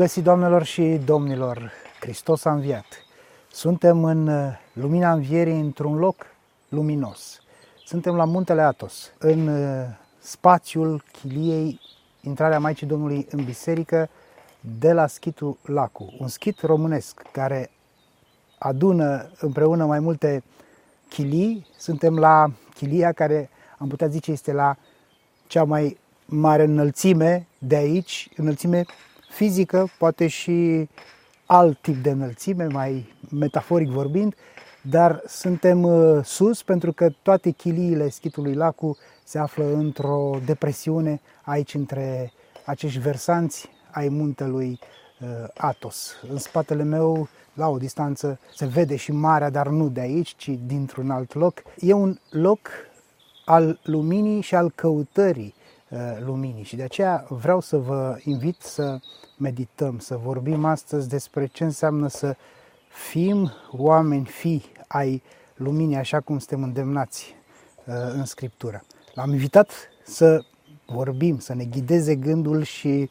Bun găsit, doamnelor și domnilor! Hristos a înviat! Suntem în uh, lumina învierii într-un loc luminos. Suntem la muntele Atos, în uh, spațiul chiliei, intrarea Maicii Domnului în biserică, de la schitul Lacu, un schit românesc care adună împreună mai multe chilii. Suntem la chilia care am putea zice este la cea mai mare înălțime de aici, înălțime fizică, poate și alt tip de înălțime, mai metaforic vorbind, dar suntem uh, sus pentru că toate chiliile schitului Lacu se află într-o depresiune aici între acești versanți ai muntelui uh, Atos. În spatele meu, la o distanță, se vede și marea, dar nu de aici, ci dintr-un alt loc. E un loc al luminii și al căutării uh, luminii și de aceea vreau să vă invit să medităm, să vorbim astăzi despre ce înseamnă să fim oameni fi ai luminii, așa cum suntem îndemnați uh, în Scriptură. L-am invitat să vorbim, să ne ghideze gândul și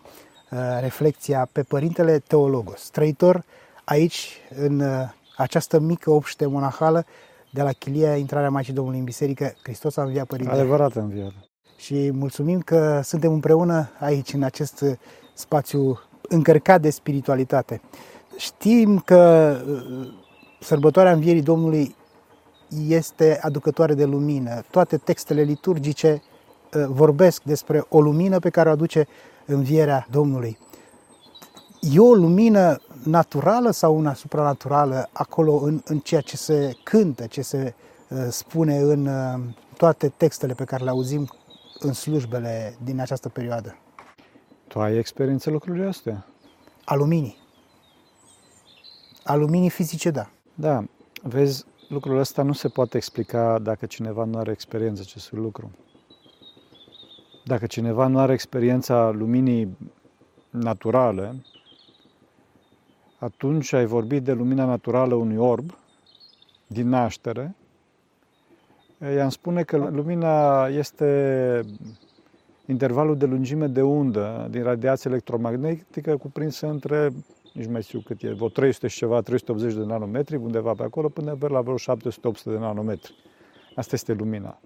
uh, reflexia pe Părintele Teologos, trăitor aici, în uh, această mică obște monahală de la Chilia, intrarea Maicii Domnului în biserică. Hristos a înviat, Părinte. Adevărat a înviat. Și mulțumim că suntem împreună aici, în acest spațiu încărcat de spiritualitate. Știm că sărbătoarea Învierii Domnului este aducătoare de lumină. Toate textele liturgice vorbesc despre o lumină pe care o aduce învierea Domnului. E o lumină naturală sau una supranaturală acolo în, în ceea ce se cântă, ce se uh, spune în uh, toate textele pe care le auzim în slujbele din această perioadă? Tu ai experiență lucrurile astea? A luminii. A luminii fizice, da. Da, vezi, lucrul ăsta nu se poate explica dacă cineva nu are experiență acestui lucru. Dacă cineva nu are experiența luminii naturale, atunci ai vorbit de lumina naturală unui orb din naștere, i-am spune că lumina este intervalul de lungime de undă din radiație electromagnetică cuprinsă între, nici mai știu cât e, vreo 300 și ceva, 380 de nanometri, undeva pe acolo, până la vreo 700-800 de nanometri. Asta este lumina.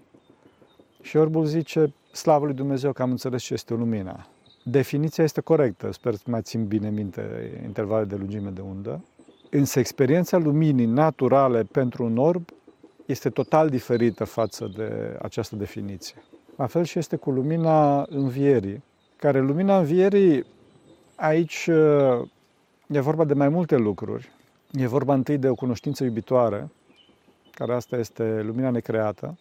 Și orbul zice, slavă lui Dumnezeu că am înțeles ce este lumina. Definiția este corectă, sper să mai țin bine minte intervalele de lungime de undă. Însă experiența luminii naturale pentru un orb este total diferită față de această definiție. La fel și este cu lumina învierii, care lumina învierii aici e vorba de mai multe lucruri. E vorba întâi de o cunoștință iubitoare, care asta este lumina necreată,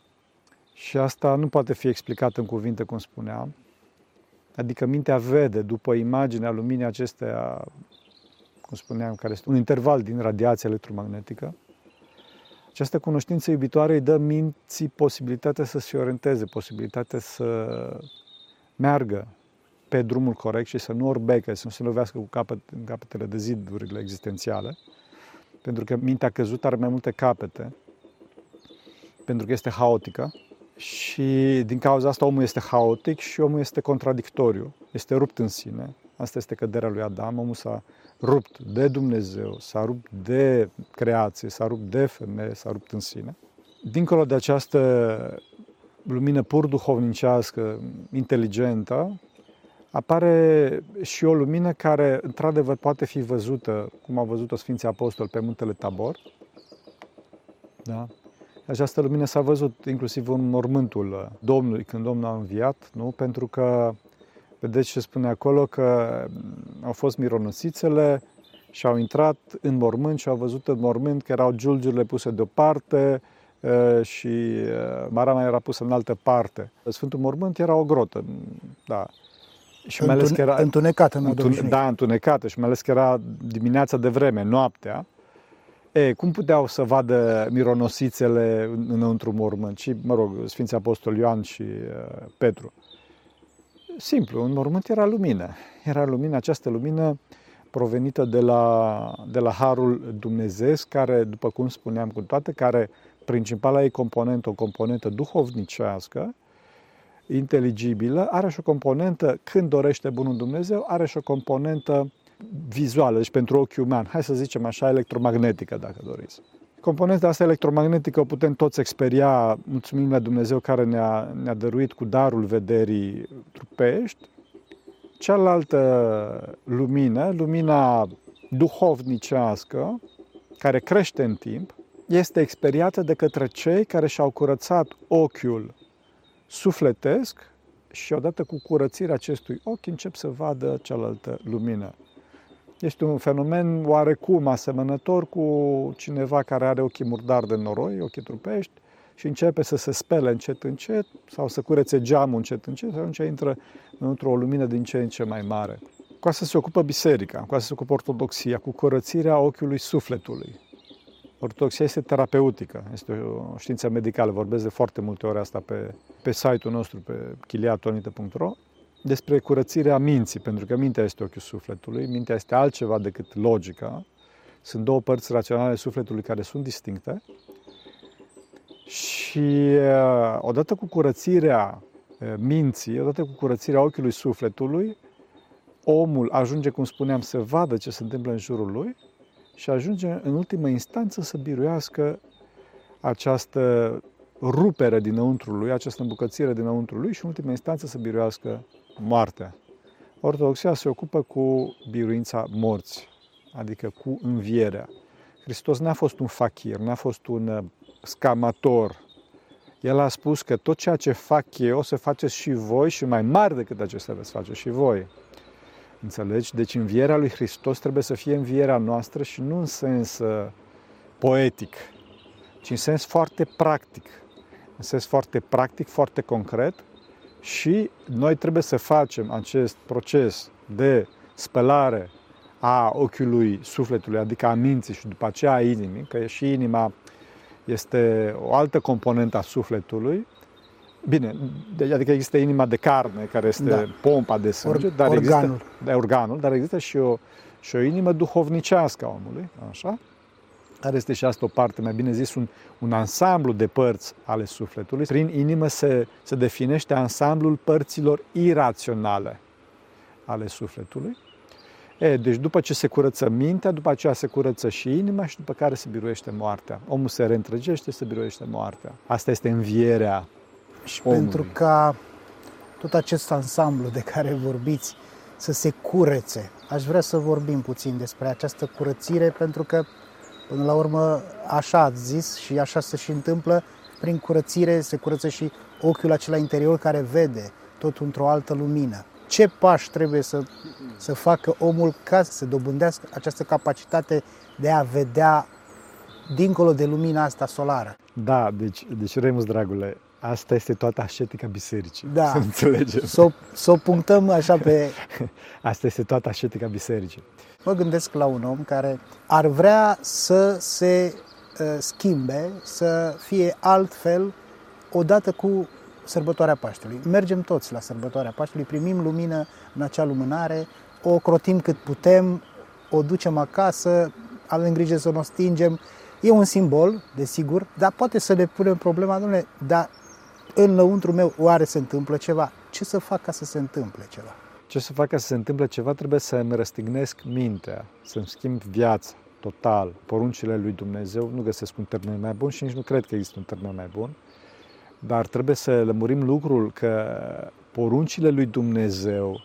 și asta nu poate fi explicat în cuvinte, cum spuneam. Adică mintea vede după imaginea luminii acestea, cum spuneam, care este un interval din radiația electromagnetică. Această cunoștință iubitoare îi dă minții posibilitatea să se orienteze, posibilitatea să meargă pe drumul corect și să nu orbecă, să nu se lovească cu capăt, în capetele de zidurile existențiale, pentru că mintea căzută are mai multe capete, pentru că este haotică și din cauza asta omul este haotic și omul este contradictoriu, este rupt în sine. Asta este căderea lui Adam, omul s-a rupt de Dumnezeu, s-a rupt de creație, s-a rupt de femeie, s-a rupt în sine. Dincolo de această lumină pur duhovnicească, inteligentă, apare și o lumină care, într-adevăr, poate fi văzută, cum au văzut-o Sfinții Apostoli pe muntele Tabor. Da? Această lumină s-a văzut inclusiv în mormântul Domnului, când Domnul a înviat, nu? pentru că, vedeți ce spune acolo, că au fost mironosițele și au intrat în mormânt și au văzut în mormânt că erau giulgiurile puse deoparte și marama era pusă în altă parte. Sfântul Mormânt era o grotă, da. Și mai ales că era întunecată în întun, Da, întunecată și mai ales că era dimineața de vreme, noaptea. E, cum puteau să vadă mironosițele înăuntru mormânt? Și, mă rog, Sfinții Apostoli Ioan și uh, Petru. Simplu, în mormânt era lumină. Era lumină, această lumină provenită de la, de la Harul Dumnezeu, care, după cum spuneam cu toate, care principala ei componentă, o componentă duhovnicească, inteligibilă, are și o componentă, când dorește Bunul Dumnezeu, are și o componentă vizuală, deci pentru ochiul uman, hai să zicem așa, electromagnetică, dacă doriți. Componenta asta electromagnetică o putem toți experia, mulțumim la Dumnezeu care ne-a, ne-a dăruit cu darul vederii trupești. Cealaltă lumină, lumina duhovnicească, care crește în timp, este experiată de către cei care și-au curățat ochiul sufletesc și odată cu curățirea acestui ochi încep să vadă cealaltă lumină. Este un fenomen oarecum asemănător cu cineva care are ochii murdari de noroi, ochii trupești, și începe să se spele încet, încet, sau să curețe geamul încet, încet, și atunci intră într-o lumină din ce în ce mai mare. Cu asta se ocupă biserica, cu asta se ocupă ortodoxia, cu curățirea ochiului sufletului. Ortodoxia este terapeutică, este o știință medicală, vorbesc de foarte multe ori asta pe, pe site-ul nostru, pe chiliatonite.ro, despre curățirea minții, pentru că mintea este ochiul sufletului, mintea este altceva decât logica, sunt două părți raționale sufletului care sunt distincte. Și uh, odată cu curățirea uh, minții, odată cu curățirea ochiului sufletului, omul ajunge, cum spuneam, să vadă ce se întâmplă în jurul lui și ajunge în ultimă instanță să biruiască această rupere dinăuntru lui, această îmbucățire dinăuntru lui și în ultima instanță să biruiască moartea. Ortodoxia se ocupă cu biruința morții, adică cu învierea. Hristos n-a fost un fakir, n-a fost un uh, scamator. El a spus că tot ceea ce fac eu o să faceți și voi și mai mari decât acestea veți face și voi. Înțelegi? Deci învierea lui Hristos trebuie să fie învierea noastră și nu în sens uh, poetic, ci în sens foarte practic. În sens foarte practic, foarte concret și noi trebuie să facem acest proces de spălare a ochiului sufletului, adică a minții și după aceea a inimii, că și inima este o altă componentă a sufletului, Bine, deci, adică există inima de carne, care este da. pompa de sânge, Or, dar organul. Există, da, organul, dar există și o, și o inimă duhovnicească a omului, așa? Care este și asta o parte, mai bine zis, un, un ansamblu de părți ale sufletului. Prin inimă se, se definește ansamblul părților iraționale ale sufletului. E, deci după ce se curăță mintea, după aceea se curăță și inima și după care se biruiește moartea. Omul se reîntregește, se biruiește moartea. Asta este învierea și omului. pentru ca tot acest ansamblu de care vorbiți să se curețe. Aș vrea să vorbim puțin despre această curățire, pentru că, până la urmă, așa ați zis și așa se și întâmplă, prin curățire se curăță și ochiul acela interior care vede tot într-o altă lumină. Ce pași trebuie să, să facă omul ca să dobândească această capacitate de a vedea dincolo de lumina asta solară? Da, deci, deci Remus, dragule, Asta este toată ascetica bisericii, da. să înțelegem. Să s-o, o punctăm așa pe... Asta este toată ascetica bisericii. Mă gândesc la un om care ar vrea să se uh, schimbe, să fie altfel odată cu sărbătoarea Paștelui. Mergem toți la sărbătoarea Paștelui, primim lumină în acea lumânare, o crotim cât putem, o ducem acasă, avem grijă să o stingem. E un simbol, desigur, dar poate să ne punem problema, domnule, dar înăuntru meu oare se întâmplă ceva? Ce să fac ca să se întâmple ceva? Ce să fac ca să se întâmple ceva? Trebuie să îmi răstignesc mintea, să-mi schimb viața total. Poruncile lui Dumnezeu, nu găsesc un termen mai bun și nici nu cred că există un termen mai bun, dar trebuie să lămurim lucrul că poruncile lui Dumnezeu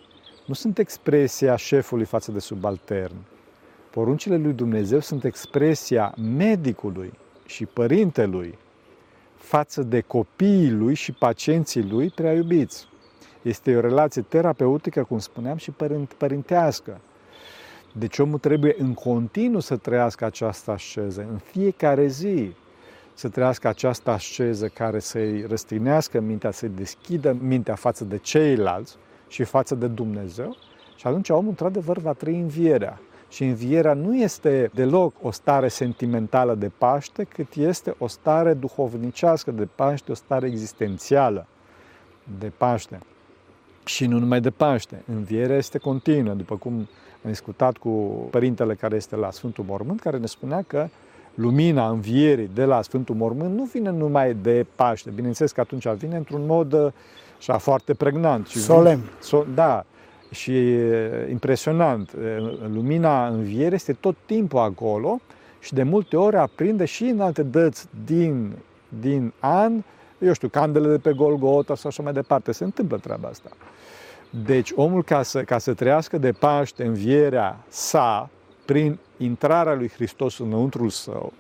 nu sunt expresia șefului față de subaltern. Poruncile lui Dumnezeu sunt expresia medicului și părintelui față de copiii lui și pacienții lui prea iubiți. Este o relație terapeutică, cum spuneam, și părintească. Deci omul trebuie în continuu să trăiască această asceză, în fiecare zi să trăiască această asceză care să-i răstignească mintea, să-i deschidă mintea față de ceilalți și față de Dumnezeu și atunci omul într-adevăr va trăi învierea. Și învierea nu este deloc o stare sentimentală de Paște, cât este o stare duhovnicească de Paște, o stare existențială de Paște. Și nu numai de Paște. Învierea este continuă, după cum am discutat cu părintele care este la Sfântul Mormânt, care ne spunea că lumina învierii de la Sfântul Mormânt nu vine numai de Paște. Bineînțeles că atunci vine într-un mod așa foarte pregnant. Solemn. So, da, Și e impresionant, lumina înviere este tot timpul acolo și de multe ori aprinde și în alte dăți din, din an, eu știu, candele de pe Golgota sau așa mai departe. Se întâmplă treaba asta. Deci omul ca să, ca să trăiască de Paște învierea sa, prin intrarea lui Hristos înăuntrul său,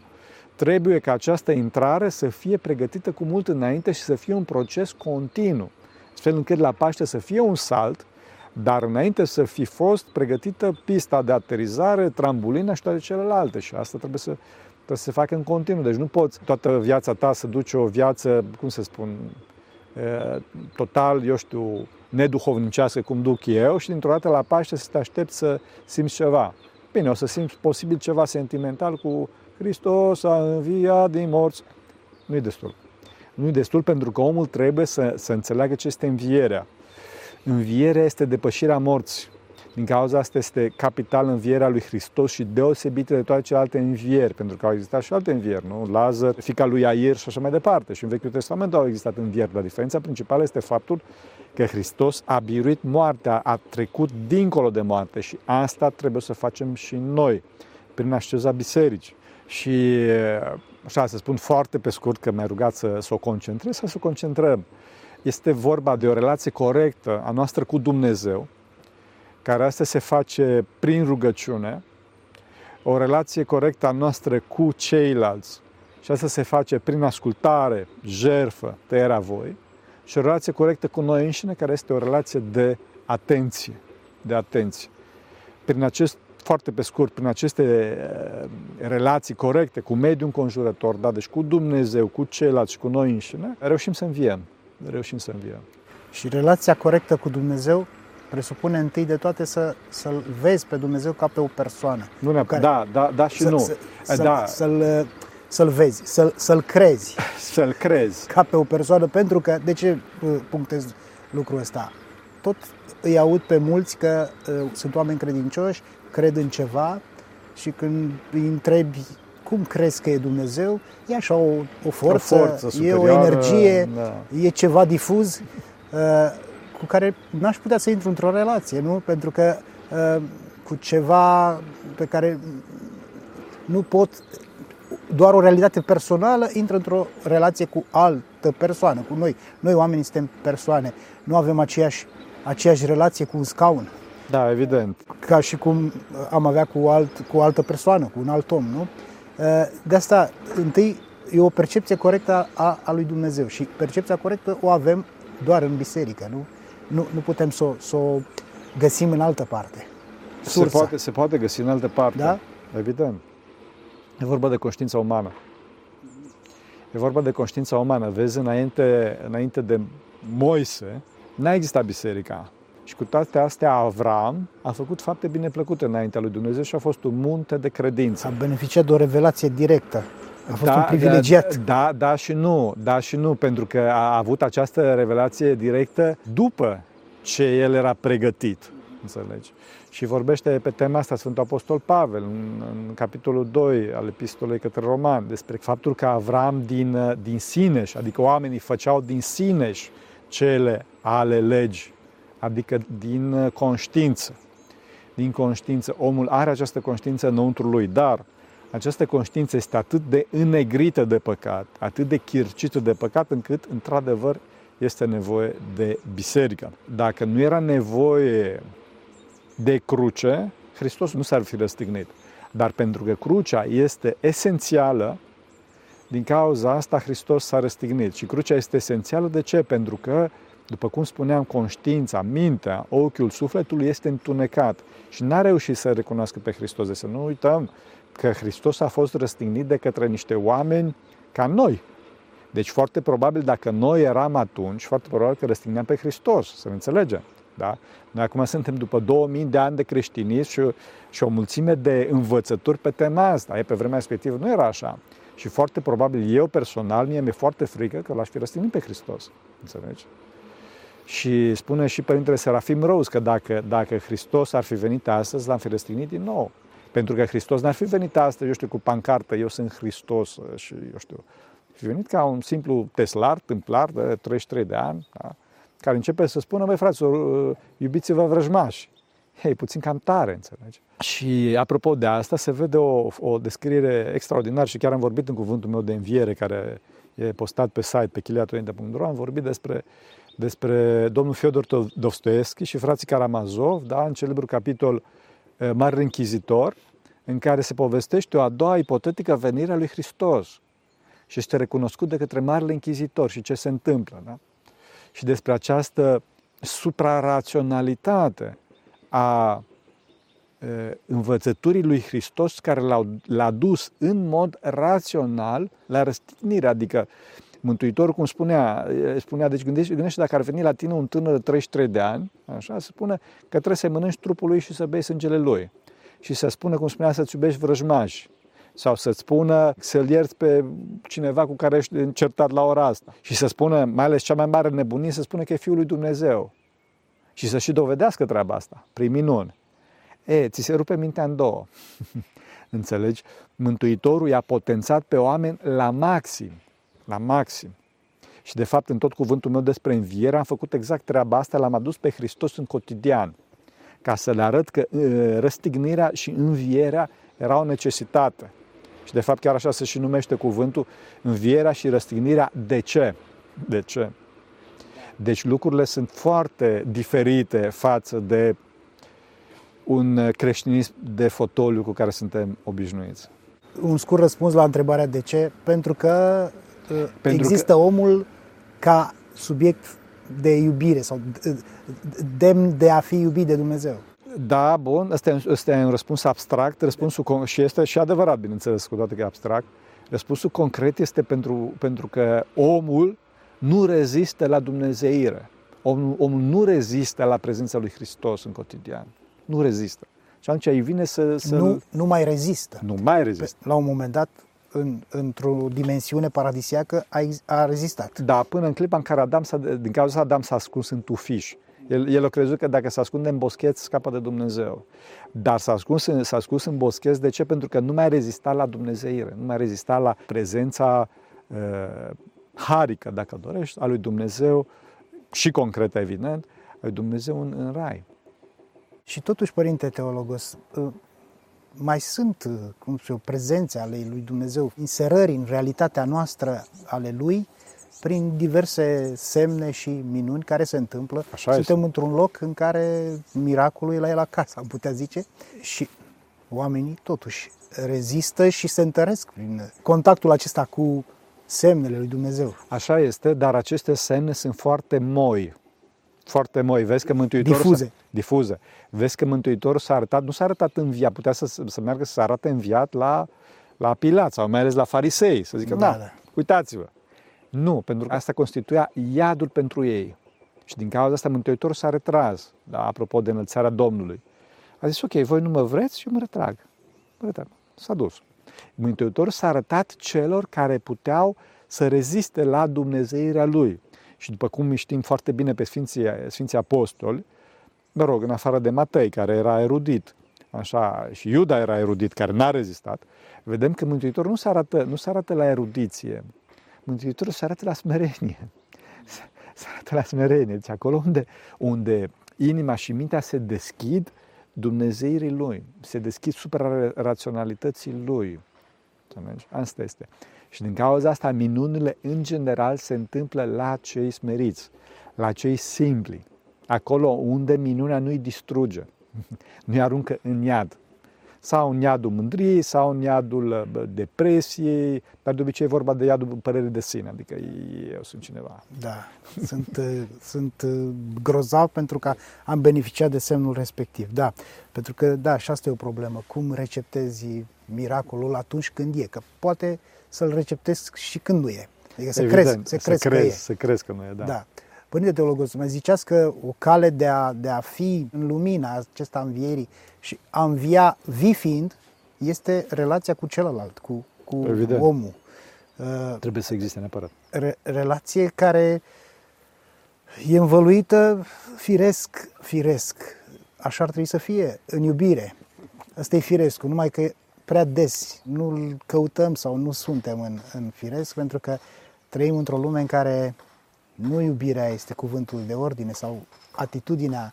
trebuie ca această intrare să fie pregătită cu mult înainte și să fie un proces continuu, astfel încât la Paște să fie un salt, dar înainte să fi fost pregătită pista de aterizare, trambulina și toate celelalte. Și asta trebuie să, trebuie să se facă în continuu. Deci nu poți toată viața ta să duci o viață, cum să spun, total, eu știu, neduhovnicească cum duc eu și dintr-o dată la Paște să te aștepți să simți ceva. Bine, o să simți posibil ceva sentimental cu Hristos a înviat din morți. Nu e destul. Nu e destul pentru că omul trebuie să, să înțeleagă ce este învierea. Învierea este depășirea morții. Din cauza asta este capital învierea lui Hristos și deosebită de toate celelalte învieri, pentru că au existat și alte învieri, nu? Lazar, fica lui Air și așa mai departe. Și în Vechiul Testament au existat învieri, dar diferența principală este faptul că Hristos a biruit moartea, a trecut dincolo de moarte și asta trebuie să facem și noi, prin așeza bisericii. Și așa să spun foarte pe scurt că mi-ai rugat să, să o concentrez, să o concentrăm. Este vorba de o relație corectă a noastră cu Dumnezeu, care asta se face prin rugăciune, o relație corectă a noastră cu ceilalți și asta se face prin ascultare, jerfă, tăierea voi și o relație corectă cu noi înșine, care este o relație de atenție, de atenție. Prin acest, foarte pe scurt, prin aceste eh, relații corecte cu mediul înconjurător, da, deci cu Dumnezeu, cu ceilalți și cu noi înșine, reușim să înviem. Reușim să înviem. Și relația corectă cu Dumnezeu presupune întâi de toate să, să-L vezi pe Dumnezeu ca pe o persoană. Nu ne care, da, da, da și să, nu. Să, da. Să-L, să-l vezi, să-l, să-l crezi. Să-L crezi. Ca pe o persoană, pentru că, de ce uh, punctez lucrul ăsta? Tot îi aud pe mulți că uh, sunt oameni credincioși, cred în ceva și când îi întrebi cum crezi că e Dumnezeu, e așa o, o forță, o forță e o energie, da. e ceva difuz. Uh, cu care n-aș putea să intru într-o relație, nu? Pentru că uh, cu ceva pe care nu pot, doar o realitate personală intră într-o relație cu altă persoană, cu noi. Noi oamenii suntem persoane, nu avem aceeași, aceeași relație cu un scaun. Da, evident. Ca și cum am avea cu, alt, cu o altă persoană, cu un alt om, nu? Uh, de asta, întâi, e o percepție corectă a, a lui Dumnezeu și percepția corectă o avem doar în biserică, nu? nu, nu putem să, să o găsim în altă parte. Se poate, se poate găsi în altă parte, da? evident. E vorba de conștiința umană. E vorba de conștiința umană. Vezi, înainte, înainte de Moise, n-a existat biserica. Și cu toate astea, Avram a făcut fapte bine plăcute înaintea lui Dumnezeu și a fost un munte de credință. A beneficiat de o revelație directă. A fost da, un privilegiat. Da, da și nu, da și nu, pentru că a avut această revelație directă după ce el era pregătit, înțelegi? Și vorbește pe tema asta Sfântul Apostol Pavel în, în capitolul 2 al epistolei către roman despre faptul că Avram din, din sineș, adică oamenii făceau din sineș cele ale legi, adică din conștiință. Din conștiință. Omul are această conștiință înăuntru lui, dar această conștiință este atât de înnegrită de păcat, atât de chircită de păcat, încât, într-adevăr, este nevoie de biserică. Dacă nu era nevoie de cruce, Hristos nu s-ar fi răstignit. Dar pentru că crucea este esențială, din cauza asta Hristos s-a răstignit. Și crucea este esențială de ce? Pentru că, după cum spuneam, conștiința, mintea, ochiul sufletului este întunecat și n-a reușit să recunoască pe Hristos. De să nu uităm, că Hristos a fost răstignit de către niște oameni ca noi. Deci foarte probabil dacă noi eram atunci, foarte probabil că răstigneam pe Hristos, să ne înțelegem. Da? Noi acum suntem după 2000 de ani de creștinism și, și o mulțime de învățături pe tema asta. E, pe vremea respectivă nu era așa. Și foarte probabil eu personal, mie mi-e foarte frică că l-aș fi răstignit pe Hristos. Înțelegi? Și spune și Părintele Serafim Rose că dacă, dacă Hristos ar fi venit astăzi, l-am fi răstignit din nou. Pentru că Hristos n-ar fi venit astăzi, eu știu, cu pancartă, eu sunt Hristos uh, și, eu știu, fi venit ca un simplu teslar, tâmplar de 33 de ani, da? care începe să spună, băi fraților, iubiți-vă vrăjmași. Hei, puțin cam tare, înțelegi? Și apropo de asta, se vede o, o descriere extraordinară și chiar am vorbit în cuvântul meu de înviere, care e postat pe site, pe chiliatorinte.ro, am vorbit despre, despre domnul Fyodor Dostoevski și frații Karamazov, da, în celebrul capitol Marele Închizitor, în care se povestește o a doua ipotetică venire a lui Hristos și este recunoscut de către Marele Închizitor și ce se întâmplă. Da? Și despre această supraraționalitate a învățăturii lui Hristos care l-a dus în mod rațional la răstignire. Adică Mântuitorul, cum spunea, spunea deci gândește, gândește dacă ar veni la tine un tânăr de 33 de ani, așa, se spune că trebuie să mănânci trupul lui și să bei sângele lui. Și să spună, cum spunea, să-ți iubești vrăjmași sau să-ți spună să-l ierți pe cineva cu care ești încertat la ora asta. Și să spună, mai ales cea mai mare nebunie, să spună că e Fiul lui Dumnezeu. Și să și dovedească treaba asta, prin minuni. E, ți se rupe mintea în două. Înțelegi? Mântuitorul i-a potențat pe oameni la maxim. La maxim. Și de fapt, în tot cuvântul meu despre înviere, am făcut exact treaba asta, l-am adus pe Hristos în cotidian. Ca să le arăt că răstignirea și învierea era o necesitate. Și de fapt chiar așa se și numește cuvântul, învierea și răstignirea. De ce? De ce? Deci lucrurile sunt foarte diferite față de un creștinism de fotoliu cu care suntem obișnuiți. Un scurt răspuns la întrebarea de ce? Pentru că uh, Pentru există că... omul ca subiect de iubire sau demn de a fi iubit de Dumnezeu. Da, bun, ăsta e, ăsta e un răspuns abstract, răspunsul și este și adevărat, bineînțeles, cu toate că e abstract. Răspunsul concret este pentru, pentru că omul nu rezistă la dumnezeire. Omul, omul nu rezistă la prezența lui Hristos în cotidian. Nu rezistă. Și atunci îi vine să... să... Nu, nu mai rezistă. Nu mai rezistă. La un moment dat, în, într-o dimensiune paradisiacă, a, a rezistat. Da, până în clipa în care Adam s-a, din cauza asta Adam s-a ascuns în tufiș. El, el a crezut că dacă se ascunde în boscheți, scapă de Dumnezeu. Dar s-a ascuns, s-a ascuns în boscheți, de ce? Pentru că nu mai rezista la Dumnezeire, nu mai rezista la prezența uh, harică, dacă dorești, a lui Dumnezeu și concretă, evident, a lui Dumnezeu în, în rai. Și totuși, Părinte Teologos, ă, mai sunt, ă, cum știu, prezențe ale lui Dumnezeu, inserări în realitatea noastră ale lui, prin diverse semne și minuni care se întâmplă. Așa Suntem este. într-un loc în care miracolul e la el acasă, am putea zice, și oamenii totuși rezistă și se întăresc prin contactul acesta cu semnele lui Dumnezeu. Așa este, dar aceste semne sunt foarte moi. Foarte moi. Vezi că Mântuitorul difuze. S-a, difuze. Vezi că Mântuitorul s-a arătat, nu s-a arătat înviat, putea să, să meargă să se arate înviat la, la Pilat sau mai ales la farisei, să zică, da, da, da. uitați-vă. Nu, pentru că asta constituia iadul pentru ei. Și din cauza asta Mântuitorul s-a retras, da, apropo de înălțarea Domnului. A zis, ok, voi nu mă vreți și eu mă retrag. Mă retrag. S-a dus. Mântuitorul s-a arătat celor care puteau să reziste la Dumnezeirea Lui. Și după cum știm foarte bine pe Sfinții, Sfinții Apostoli, mă rog, în afară de Matei, care era erudit, așa, și Iuda era erudit, care n-a rezistat, vedem că Mântuitorul nu se arată, nu se arată la erudiție, Mântuitorul se arată la smerenie. Se arată la smerenie. Deci acolo unde, unde inima și mintea se deschid, Dumnezeirii Lui, se deschid supra-raționalității Lui. Asta este. Și din cauza asta, minunile, în general, se întâmplă la cei smeriți, la cei simpli, acolo unde minunea nu-i distruge, nu-i aruncă în iad. Sau în iadul mândriei, sau în iadul depresiei, dar de obicei e vorba de iadul părerii de sine, adică eu sunt cineva. Da, sunt, uh, sunt uh, grozav pentru că am beneficiat de semnul respectiv, da, pentru că, da, și asta e o problemă, cum receptezi miracolul atunci când e, că poate să-l receptezi și când nu e. Adică să Evident, crezi, să crezi, să crezi că e. Să crezi că nu e, da. da. Părinte Teologos, mai ziceați că o cale de a, de a fi în lumina acesta învierii și a învia vii fiind este relația cu celălalt, cu, cu Evident. omul. Uh, Trebuie să existe neapărat. Re, relație care e învăluită firesc, firesc. Așa ar trebui să fie, în iubire. Asta e firesc, numai că prea des nu-l căutăm sau nu suntem în, în firesc, pentru că trăim într-o lume în care nu iubirea este cuvântul de ordine sau atitudinea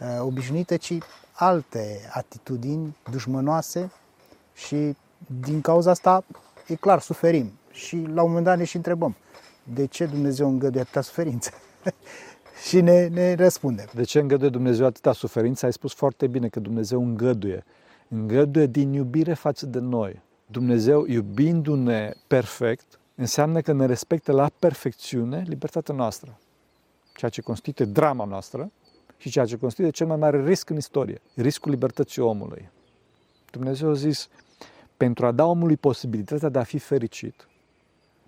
uh, obișnuită, ci alte atitudini dușmănoase și din cauza asta, e clar, suferim. Și la un moment dat ne și întrebăm, de ce Dumnezeu îngăduie atâta suferință? și ne, ne răspunde. De ce îngăduie Dumnezeu atâta suferință? Ai spus foarte bine că Dumnezeu îngăduie. Îngăduie din iubire față de noi. Dumnezeu, iubindu-ne perfect, înseamnă că ne respectă la perfecțiune libertatea noastră. Ceea ce constituie drama noastră și ceea ce constituie cel mai mare risc în istorie, riscul libertății omului. Dumnezeu a zis, pentru a da omului posibilitatea de a fi fericit,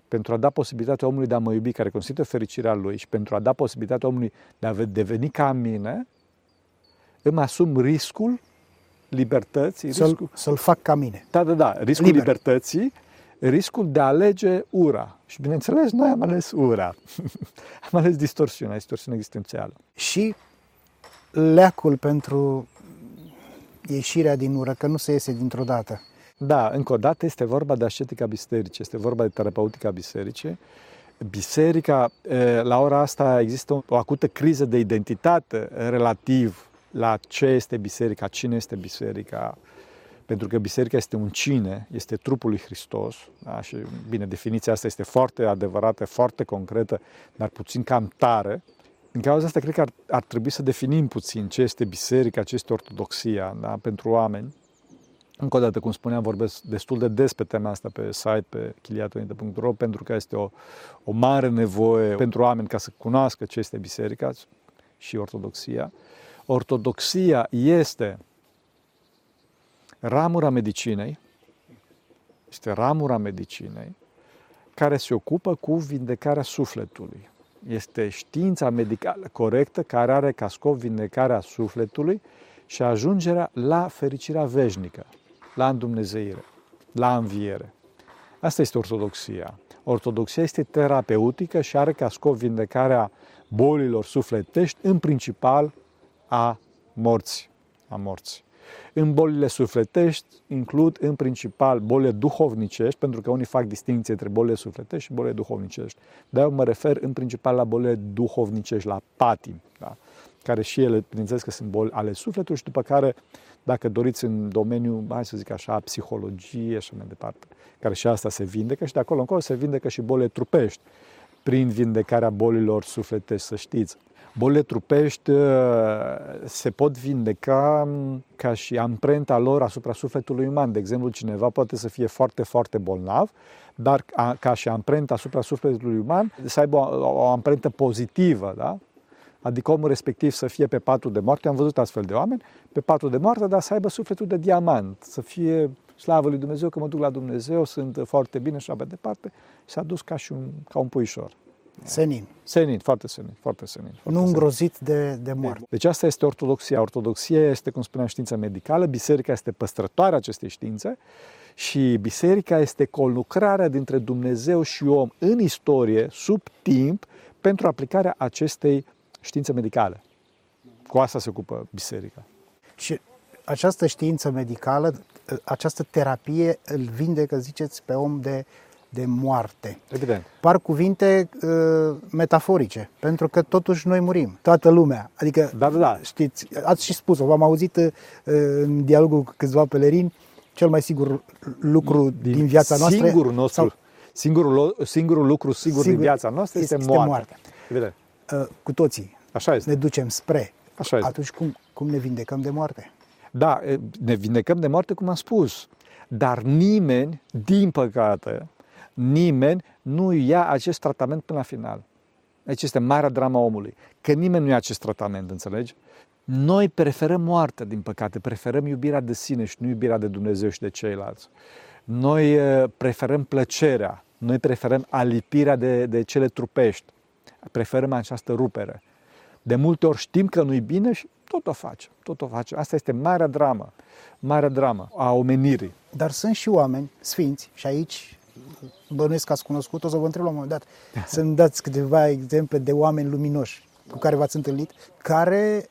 pentru a da posibilitatea omului de a mă iubi, care constituie fericirea lui, și pentru a da posibilitatea omului de a deveni ca mine, îmi asum riscul libertății. Să-l, riscul... să-l fac ca mine. Da, da, da. Riscul Liber. libertății, riscul de a alege ura. Și bineînțeles, noi am ales ura. am ales distorsiunea, distorsiunea existențială. Și leacul pentru ieșirea din ură, că nu se iese dintr-o dată. Da, încă o dată este vorba de ascetica bisericii, este vorba de terapeutica bisericii. Biserica, la ora asta există o acută criză de identitate relativ la ce este biserica, cine este biserica, pentru că biserica este un cine, este trupul lui Hristos, da? și bine, definiția asta este foarte adevărată, foarte concretă, dar puțin cam tare. În cauza asta, cred că ar, ar trebui să definim puțin ce este biserica, ce este ortodoxia da? pentru oameni. Încă o dată, cum spuneam, vorbesc destul de des pe tema asta pe site, pe chiliatonite.ro, pentru că este o, o mare nevoie pentru oameni ca să cunoască ce este biserica și ortodoxia. Ortodoxia este ramura medicinei, este ramura medicinei care se ocupă cu vindecarea sufletului. Este știința medicală corectă care are ca scop vindecarea sufletului și ajungerea la fericirea veșnică, la îndumnezeire, la înviere. Asta este ortodoxia. Ortodoxia este terapeutică și are ca scop vindecarea bolilor sufletești, în principal a morții. A morții. În bolile sufletești includ în principal bolile duhovnicești, pentru că unii fac distinție între bolile sufletești și bolile duhovnicești. Dar eu mă refer în principal la bolile duhovnicești, la patim, da? care și ele, bineînțeles că sunt boli ale sufletului și după care, dacă doriți în domeniul, hai să zic așa, psihologie și mai departe, care și asta se vindecă și de acolo încolo se vindecă și bolile trupești prin vindecarea bolilor sufletești, să știți. Bolile trupești uh, se pot vindeca um, ca și amprenta lor asupra sufletului uman. De exemplu, cineva poate să fie foarte, foarte bolnav, dar ca și amprenta asupra sufletului uman să aibă o, o amprentă pozitivă, da? Adică omul respectiv să fie pe patul de moarte, am văzut astfel de oameni, pe patul de moarte, dar să aibă sufletul de diamant, să fie slavă lui Dumnezeu că mă duc la Dumnezeu, sunt foarte bine și așa mai departe, și s-a dus ca, și un, ca un puișor. Senin. Senin, foarte senin, foarte senin. Foarte nu îngrozit de, de moarte. Deci asta este ortodoxia. Ortodoxia este, cum spuneam, știința medicală, biserica este păstrătoarea acestei științe și biserica este conlucrarea dintre Dumnezeu și om în istorie, sub timp, pentru aplicarea acestei științe medicale. Cu asta se ocupă biserica. Și această știință medicală, această terapie îl vindecă, ziceți, pe om de de moarte. Evident. Par cuvinte uh, metaforice, pentru că totuși noi murim, toată lumea. Adică, da, da, da. știți, ați și spus-o, v-am auzit uh, în dialogul cu câțiva pelerini, cel mai sigur lucru din, din viața noastră... Singurul nostru, sau, singurul, singurul lucru sigur, sigur din viața noastră este, este moartea. moartea. Evident. Uh, cu toții Așa este. ne ducem spre. Așa este. Atunci cum, cum ne vindecăm de moarte? Da, ne vindecăm de moarte, cum am spus. Dar nimeni, din păcate, nimeni nu ia acest tratament până la final. Aici este marea drama omului. Că nimeni nu ia acest tratament, înțelegi? Noi preferăm moartea, din păcate, preferăm iubirea de sine și nu iubirea de Dumnezeu și de ceilalți. Noi eh, preferăm plăcerea, noi preferăm alipirea de, de cele trupești, preferăm această rupere. De multe ori știm că nu-i bine și tot o facem, tot o facem. Asta este marea dramă, marea dramă a omenirii. Dar sunt și oameni sfinți și aici bănuiesc că ați cunoscut, o să vă întreb la un moment dat să-mi dați câteva exemple de oameni luminoși cu care v-ați întâlnit, care,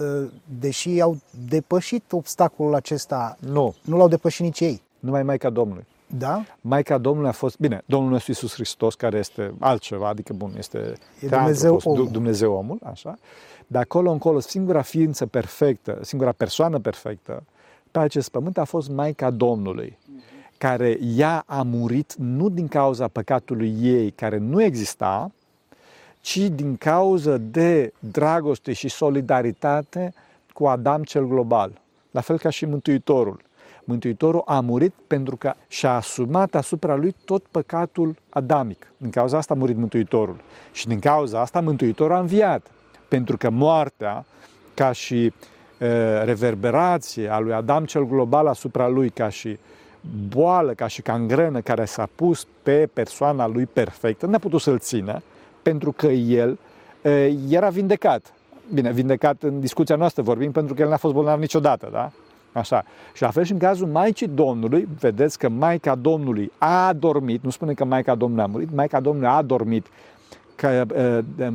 ă, deși au depășit obstacolul acesta, nu, nu l-au depășit nici ei. Numai Maica Domnului. Da? Maica Domnului a fost, bine, Domnul nostru Iisus Hristos, care este altceva, adică bun, este E Dumnezeu omul. Dumnezeu omul, așa. De acolo încolo, singura ființă perfectă, singura persoană perfectă pe acest pământ a fost Maica Domnului, care ea a murit nu din cauza păcatului ei, care nu exista, ci din cauza de dragoste și solidaritate cu Adam cel global. La fel ca și Mântuitorul. Mântuitorul a murit pentru că și-a asumat asupra lui tot păcatul adamic. Din cauza asta a murit Mântuitorul. Și din cauza asta Mântuitorul a înviat. Pentru că moartea, ca și e, reverberație a lui Adam cel global asupra lui, ca și boală, ca și cangrenă care s-a pus pe persoana lui perfectă, n-a putut să-l țină, pentru că el e, era vindecat. Bine, vindecat în discuția noastră vorbim, pentru că el n-a fost bolnav niciodată, da? Așa. Și la fel și în cazul Maicii Domnului, vedeți că Maica Domnului a dormit, nu spune că Maica Domnului a murit, Maica Domnului a dormit că,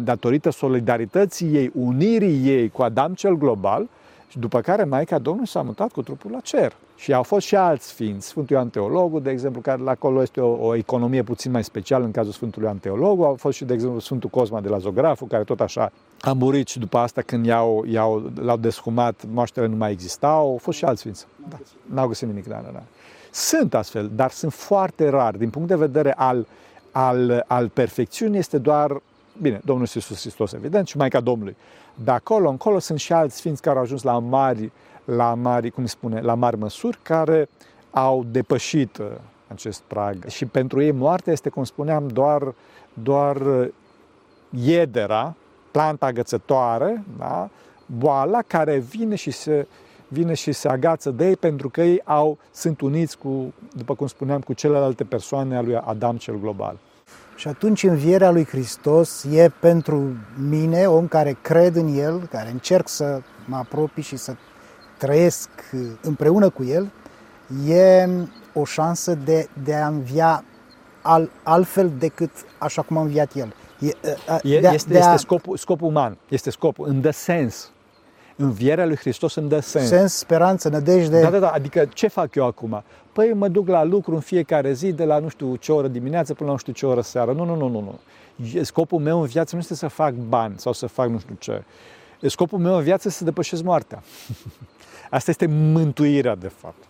datorită solidarității ei, unirii ei cu Adam cel global, și după care Maica Domnului s-a mutat cu trupul la cer. Și au fost și alți sfinți. Sfântul Ioan Teologul, de exemplu, care la acolo este o, o economie puțin mai specială în cazul Sfântului Ioan Teologul. Au fost și, de exemplu, Sfântul Cosma de la Zografu, care tot așa a murit și după asta când i-au, i-au, l-au deshumat, moaștele nu mai existau. Au fost și alți sfinți. Da. N-au găsit nimic, da, da, da. Sunt astfel, dar sunt foarte rari. Din punct de vedere al, al, al perfecțiunii este doar, bine, Domnul Iisus Hristos, evident, și Maica Domnului. De acolo încolo sunt și alți sfinți care au ajuns la mari, la mari, cum spune, la mari măsuri, care au depășit uh, acest prag. Și pentru ei moartea este, cum spuneam, doar, doar uh, iedera, planta agățătoare, da? boala care vine și se, vine și se agață de ei pentru că ei au, sunt uniți cu, după cum spuneam, cu celelalte persoane a lui Adam cel global. Și atunci învierea lui Hristos e pentru mine, om care cred în El, care încerc să mă apropii și să trăiesc împreună cu El, e o șansă de, de a învia al, altfel decât așa cum a înviat El. E, de, este, de a... este scopul, scopul uman, este scopul, în the sens. Învierea lui Hristos în dă sens. Sens, speranță, nădejde. Da, da, da. Adică ce fac eu acum? Păi mă duc la lucru în fiecare zi, de la nu știu ce oră dimineață până la nu știu ce oră seară. Nu, nu, nu, nu. nu. Scopul meu în viață nu este să fac bani sau să fac nu știu ce. Scopul meu în viață este să depășesc moartea. Asta este mântuirea, de fapt.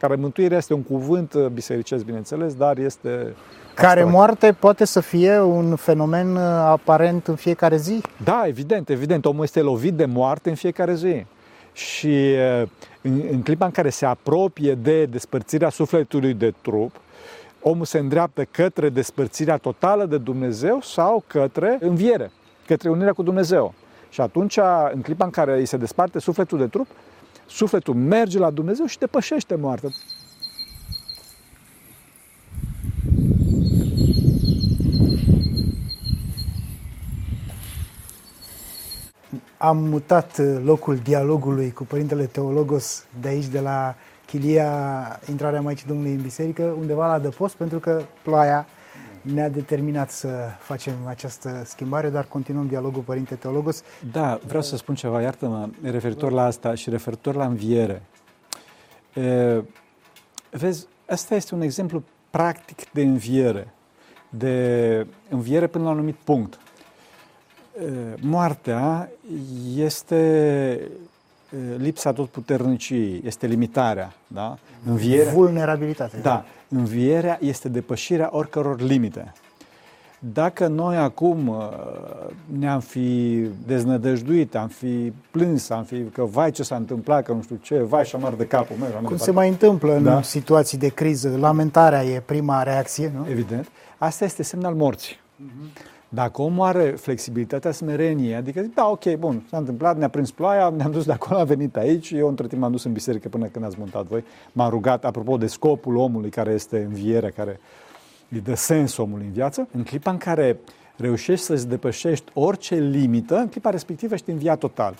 Care mântuirea este un cuvânt bisericesc, bineînțeles, dar este care moarte poate să fie un fenomen uh, aparent în fiecare zi? Da, evident, evident. Omul este lovit de moarte în fiecare zi. Și uh, în, în clipa în care se apropie de despărțirea sufletului de trup, omul se îndreaptă către despărțirea totală de Dumnezeu sau către înviere, către unirea cu Dumnezeu. Și atunci, în clipa în care îi se desparte sufletul de trup, sufletul merge la Dumnezeu și depășește moartea. am mutat uh, locul dialogului cu Părintele Teologos de aici, de la Chilia, intrarea Maicii Domnului în biserică, undeva la dăpost, pentru că ploaia ne-a determinat să facem această schimbare, dar continuăm dialogul Părinte Teologos. Da, vreau să spun ceva, iartă-mă, referitor la asta și referitor la înviere. E, vezi, asta este un exemplu practic de înviere, de înviere până la un anumit punct moartea este lipsa tot puterniciei, este limitarea, da? Învierea, Vulnerabilitatea. Da, învierea este depășirea oricăror limite. Dacă noi acum ne-am fi deznădăjduit, am fi plâns, am fi că vai ce s-a întâmplat, că nu știu ce, vai și amar de capul meu. Cum se mai întâmplă în da? situații de criză, lamentarea e prima reacție, nu? Evident. Asta este semn al morții. Uh-huh. Dacă omul are flexibilitatea smereniei, adică zic, da, ok, bun, s-a întâmplat, ne-a prins ploaia, ne-am dus de acolo, a venit aici, eu între timp m-am dus în biserică până când ați montat voi, m-am rugat, apropo de scopul omului care este învierea, care îi dă sens omului în viață, în clipa în care reușești să-ți depășești orice limită, în clipa respectivă ești înviat total.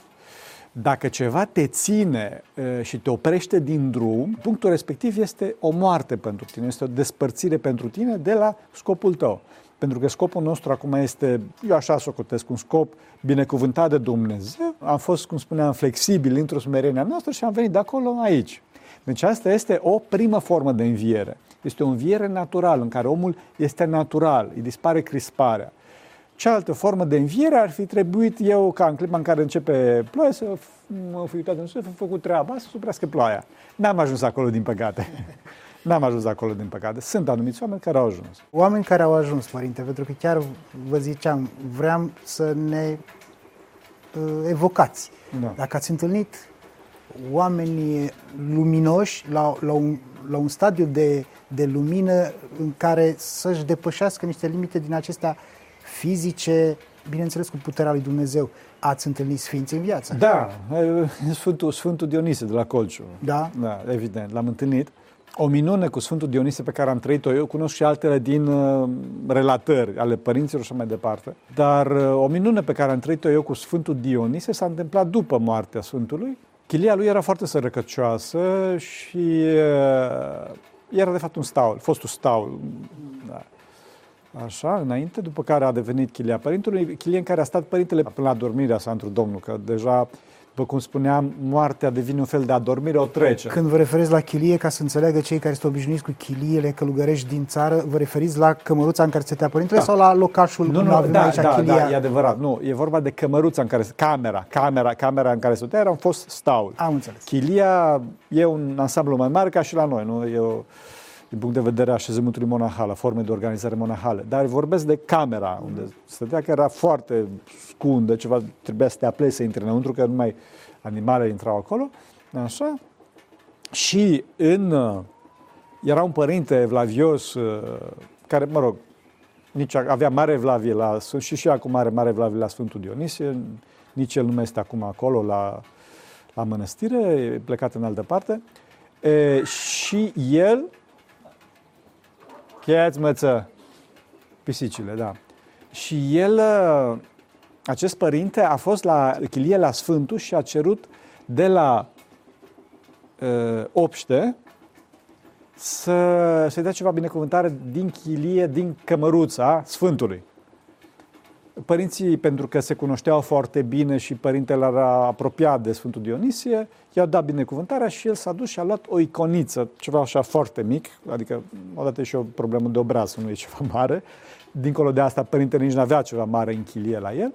Dacă ceva te ține și te oprește din drum, punctul respectiv este o moarte pentru tine, este o despărțire pentru tine de la scopul tău. Pentru că scopul nostru acum este, eu așa socotesc, un scop binecuvântat de Dumnezeu. Am fost, cum spuneam, flexibil într-o smerenia noastră și am venit de acolo aici. Deci asta este o primă formă de înviere. Este o înviere naturală, în care omul este natural, îi dispare crisparea. Cealaltă formă de înviere ar fi trebuit eu, ca în clipa în care începe ploaia, să mă fi uitat în sus, să făcut treaba, să suprească ploaia. N-am ajuns acolo, din păcate. N-am ajuns acolo, din păcate. Sunt anumiți oameni care au ajuns. Oameni care au ajuns, Părinte, pentru că chiar vă ziceam, vreau să ne uh, evocați. Da. Dacă ați întâlnit oameni luminoși la, la, un, la un stadiu de, de lumină în care să-și depășească niște limite din acestea fizice, bineînțeles cu puterea lui Dumnezeu. Ați întâlnit sfinți în viață? Da, Sfântul, Sfântul Dionise de la Colciu. Da? Da, evident, l-am întâlnit. O minune cu Sfântul Dionise pe care am trăit-o eu, cunosc și altele din uh, relatări ale părinților și mai departe, dar uh, o minune pe care am trăit-o eu cu Sfântul Dionise s-a întâmplat după moartea Sfântului. Chilia lui era foarte sărăcăcioasă și uh, era de fapt un staul, fostul staul. Da Așa, înainte, după care a devenit chilia părintelui, chilie în care a stat părintele până la dormirea sa într Domnul, că deja după cum spuneam, moartea devine un fel de adormire, o trece. Când vă referiți la chilie, ca să înțeleagă cei care sunt obișnuiți cu chiliele călugărești din țară, vă referiți la cămăruța în care stătea părintele da. sau la locașul nu, nu, avem da, aici da, chilia? Da, e adevărat. Nu, e vorba de cămăruța în care, camera, camera, camera în care stătea era un fost staul. Am înțeles. Chilia e un ansamblu mai mare ca și la noi, nu? E o, din punct de vedere a așezământului monahal, a formei de organizare monahale. Dar vorbesc de camera, unde stătea că era foarte scundă, ceva, trebuia să te apleci să intri înăuntru, că numai animale intrau acolo. Așa. Și în, era un părinte evlavios, care, mă rog, nici avea mare evlavie la și și acum are mare evlavie la Sfântul Dionisie, nici el nu mai este acum acolo la, la mănăstire, e plecat în altă parte. E, și el Cheiați măță pisicile, da. Și el, uh, acest părinte, a fost la chilie la Sfântul și a cerut de la uh, obște să, să dea ceva binecuvântare din chilie, din cămăruța Sfântului părinții, pentru că se cunoșteau foarte bine și părintele era apropiat de Sfântul Dionisie, i-au dat binecuvântarea și el s-a dus și a luat o iconiță, ceva așa foarte mic, adică odată și o problemă de obraz, nu e ceva mare. Dincolo de asta, părintele nici nu avea ceva mare în chilie la el.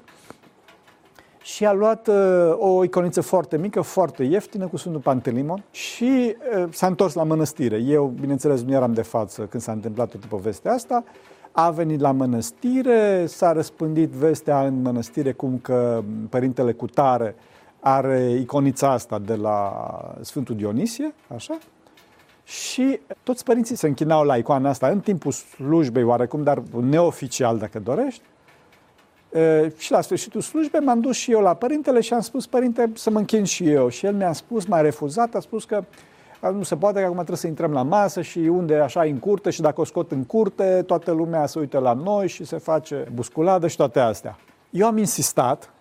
Și a luat uh, o iconiță foarte mică, foarte ieftină, cu Sfântul Pantelimon și uh, s-a întors la mănăstire. Eu, bineînțeles, nu eram de față când s-a întâmplat toată povestea asta, a venit la mănăstire, s-a răspândit vestea în mănăstire cum că părintele Cutare are iconița asta de la Sfântul Dionisie, așa, și toți părinții se închinau la icoana asta în timpul slujbei oarecum, dar neoficial dacă dorești. E, și la sfârșitul slujbei m-am dus și eu la părintele și am spus, părinte, să mă închin și eu. Și el mi-a spus, m-a refuzat, a spus că nu se poate că acum trebuie să intrăm la masă și unde așa în curte și dacă o scot în curte, toată lumea se uită la noi și se face busculadă și toate astea. Eu am insistat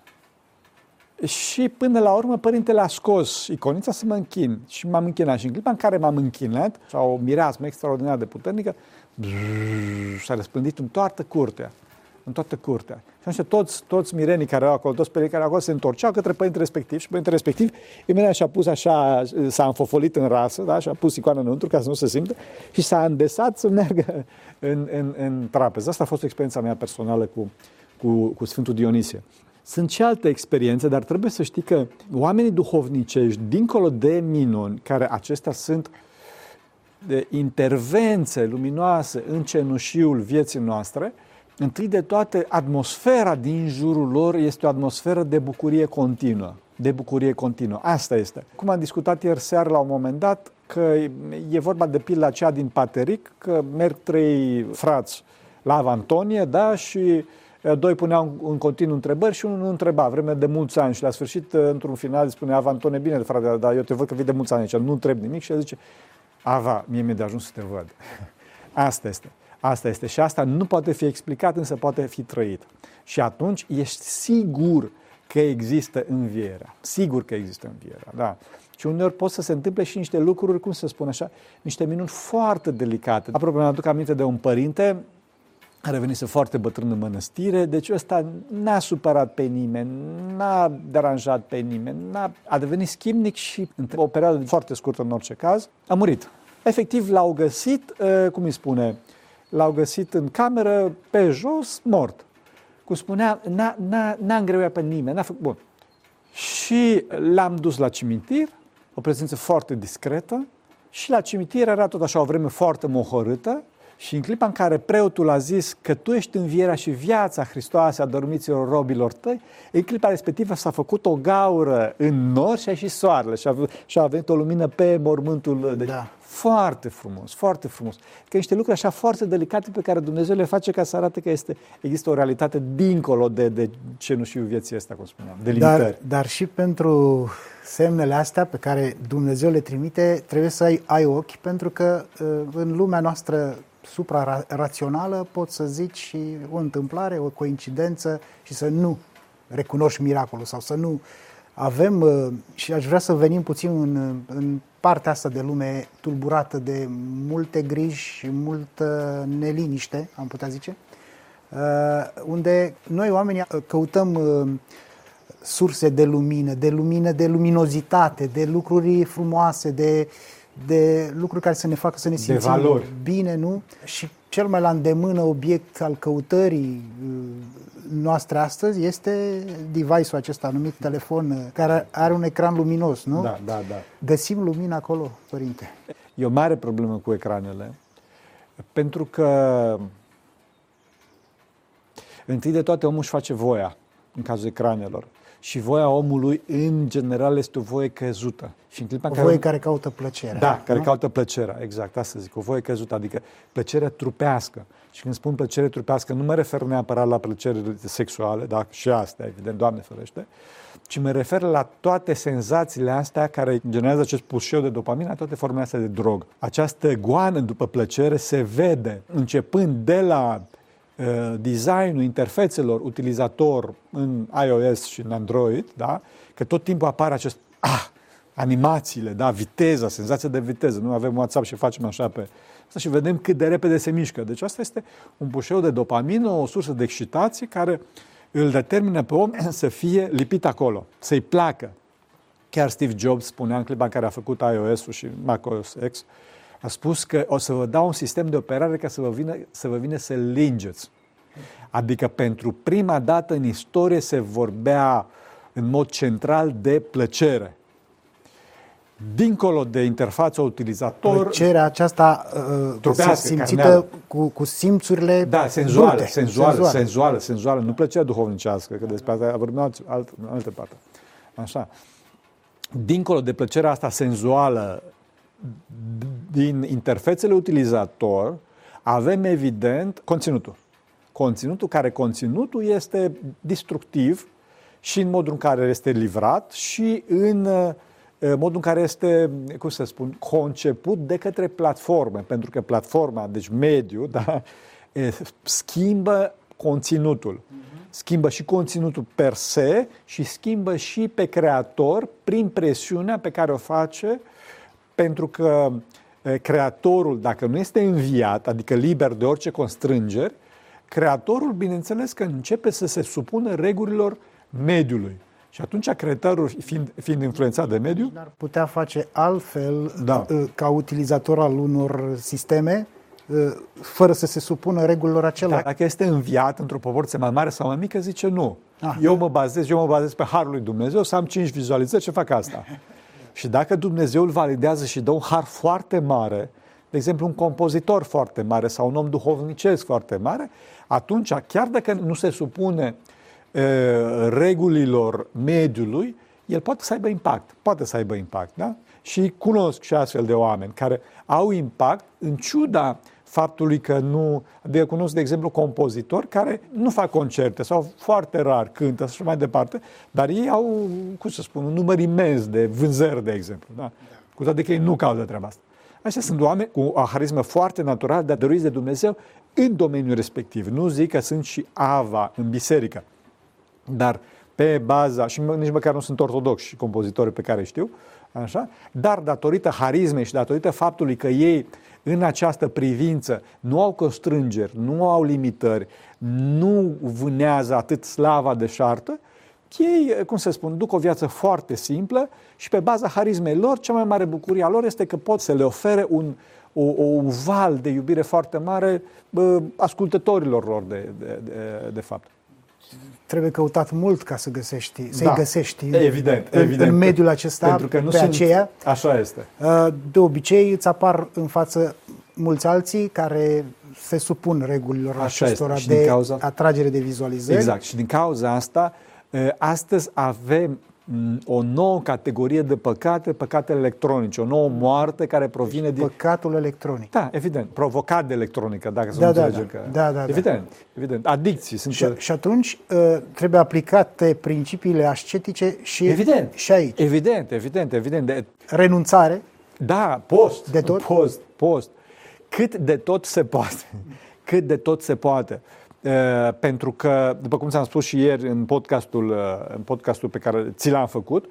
și până la urmă părintele a scos iconița să mă închin și m-am închinat și în clipa în care m-am închinat, sau o mireasmă extraordinar de puternică, s-a răspândit în toată curtea în toată curtea. Și atunci toți, toți mirenii care erau acolo, toți perii care erau acolo se întorceau către părintele respectiv și părintele respectiv imediat și-a pus așa, s-a înfofolit în rasă, da? și-a pus icoana înăuntru ca să nu se simtă și s-a îndesat să meargă în, în, în trapeză. Asta a fost experiența mea personală cu, cu, cu Sfântul Dionisie. Sunt și alte experiențe, dar trebuie să știi că oamenii duhovnicești, dincolo de minuni, care acestea sunt de intervențe luminoase în cenușiul vieții noastre, Întâi de toate, atmosfera din jurul lor este o atmosferă de bucurie continuă. De bucurie continuă. Asta este. Cum am discutat ieri seară la un moment dat, că e vorba de pila aceea din Pateric, că merg trei frați la Antonie, da, și doi puneau în continuu întrebări și unul nu întreba, vreme de mulți ani și la sfârșit, într-un final, spunea Antonie, bine, frate, dar eu te văd că vii de mulți ani aici, nu întreb nimic și el zice, Ava, mie mi-e de ajuns să te văd. Asta este. Asta este. Și asta nu poate fi explicat, însă poate fi trăit. Și atunci ești sigur că există învierea. Sigur că există învierea, da. Și uneori pot să se întâmple și niște lucruri, cum să spun așa, niște minuni foarte delicate. Apropo, mi-aduc aminte de un părinte care venise foarte bătrân în mănăstire, deci ăsta n-a supărat pe nimeni, n-a deranjat pe nimeni, n-a, a devenit schimnic și, într o perioadă foarte scurtă în orice caz, a murit. efectiv l-au găsit, uh, cum îi spune, l-au găsit în cameră, pe jos, mort. Cum spunea, n-a, n-a, n-a îngreuiat pe nimeni, n-a făcut... Bun. Și l-am dus la cimitir, o prezență foarte discretă, și la cimitir era tot așa o vreme foarte mohorâtă, și în clipa în care preotul a zis că tu ești învierea și viața Hristoase a dormiților robilor tăi, în clipa respectivă s-a făcut o gaură în nor și a ieșit soarele și a, și a venit o lumină pe mormântul. Deci, da. Foarte frumos, foarte frumos. Că niște lucruri așa foarte delicate pe care Dumnezeu le face ca să arate că este, există o realitate dincolo de, de cenușiul vieții ăsta, cum spuneam, de limitări. Dar, dar și pentru semnele astea pe care Dumnezeu le trimite, trebuie să ai, ai ochi, pentru că uh, în lumea noastră suprarațională poți să zici și o întâmplare, o coincidență și să nu recunoști miracolul sau să nu. Avem, uh, și aș vrea să venim puțin în, în partea asta de lume tulburată de multe griji și multă neliniște, am putea zice, uh, unde noi oamenii căutăm uh, surse de lumină, de lumină, de luminozitate, de lucruri frumoase, de uh, de lucruri care să ne facă să ne simțim bine, nu? Și cel mai la îndemână obiect al căutării uh, noastre astăzi este device-ul acesta numit telefon, uh, care are un ecran luminos, nu? Da, da, da. Găsim lumină acolo, părinte. E o mare problemă cu ecranele, pentru că întâi de toate omul își face voia în cazul ecranelor și voia omului, în general, este o voie căzută. Și în clipa o care... voie care caută plăcerea. Da, nu? care caută plăcerea, exact, asta zic, o voie căzută, adică plăcerea trupească. Și când spun plăcere trupească, nu mă refer neapărat la plăcere sexuale, da, și astea, evident, Doamne ferește, ci mă refer la toate senzațiile astea care generează acest pușeu de dopamină, toate formele astea de drog. Această goană după plăcere se vede începând de la Uh, designul interfețelor utilizator în iOS și în Android, da? că tot timpul apare acest ah, animațiile, da, viteza, senzația de viteză. Nu avem WhatsApp și facem așa pe asta și vedem cât de repede se mișcă. Deci asta este un pușeu de dopamină, o sursă de excitație care îl determină pe om să fie lipit acolo, să-i placă. Chiar Steve Jobs spunea în clipa în care a făcut iOS-ul și macOS X, a spus că o să vă dau un sistem de operare ca să vă vină să, vă vină să lingeți. Adică pentru prima dată în istorie se vorbea în mod central de plăcere. Dincolo de interfața utilizator... Plăcerea aceasta uh, simțită cu, cu simțurile Da, senzuală, brute, senzuală, senzuală, senzuală, senzuală, nu plăcerea duhovnicească, că despre asta vorbim alt, alt, în altă parte. Așa. Dincolo de plăcerea asta senzuală din interfețele utilizator avem evident conținutul. Conținutul care conținutul este destructiv și în modul în care este livrat și în modul în care este, cum să spun, conceput de către platforme, pentru că platforma, deci mediul, da, schimbă conținutul. Schimbă și conținutul per se și schimbă și pe creator prin presiunea pe care o face pentru că creatorul, dacă nu este înviat, adică liber de orice constrângeri, creatorul, bineînțeles că începe să se supună regulilor mediului. Și atunci creatorul, fiind, fiind influențat de mediu... Ar putea face altfel da. ca utilizator al unor sisteme fără să se supună regulilor acelea. Dacă este înviat într-o proporție mai mare sau mai mică, zice nu. Ah, eu mă bazez, eu mă bazez pe harul lui Dumnezeu, să am cinci vizualizări și fac asta. Și dacă Dumnezeu îl validează și dă un har foarte mare, de exemplu un compozitor foarte mare sau un om duhovnicesc foarte mare, atunci, chiar dacă nu se supune e, regulilor mediului, el poate să aibă impact. Poate să aibă impact, da? Și cunosc și astfel de oameni care au impact în ciuda faptului că nu... De cunosc, de exemplu, compozitori care nu fac concerte sau foarte rar cântă și mai departe, dar ei au, cum să spun, un număr imens de vânzări, de exemplu. Da? da. Cu toate că ei nu caută treaba asta. Așa sunt oameni cu o harismă foarte naturală, dar dăruiți de Dumnezeu în domeniul respectiv. Nu zic că sunt și ava în biserică, dar pe baza, și nici măcar nu sunt ortodoxi și compozitori pe care știu, așa, dar datorită harismei și datorită faptului că ei în această privință nu au constrângeri, nu au limitări, nu vânează atât slava de șartă, ei, cum să spun, duc o viață foarte simplă și pe baza harismei lor, cea mai mare bucurie a lor este că pot să le ofere un, o, o val de iubire foarte mare bă, ascultătorilor lor, de, de, de, de fapt. Trebuie căutat mult ca să găsești, să-i Da. găsești Evident, în, evident. în mediul acesta, Pentru că nu pe sunt... aceea. Așa este. Uh, De obicei îți apar în față mulți alții care se supun regulilor Așa acestora este. Și din de cauza- atragere de vizualizări. Exact. Și din cauza asta, e, astăzi avem m, o nouă categorie de păcate, păcatele electronice, o nouă moarte care provine din... Păcatul electronic. Da, evident, provocat de electronică, dacă să Da, nu da, înțelegem da. că... Da, da, da. Evident, evident. Adicții sunt... Și, și atunci uh, trebuie aplicate principiile ascetice și, Evident. și aici. Evident, evident, evident. De, Renunțare, Da, post. De tot? Post, post. Cât de tot se poate. Cât de tot se poate. Uh, pentru că, după cum ți-am spus și ieri în podcastul, uh, în podcastul pe care ți l-am făcut,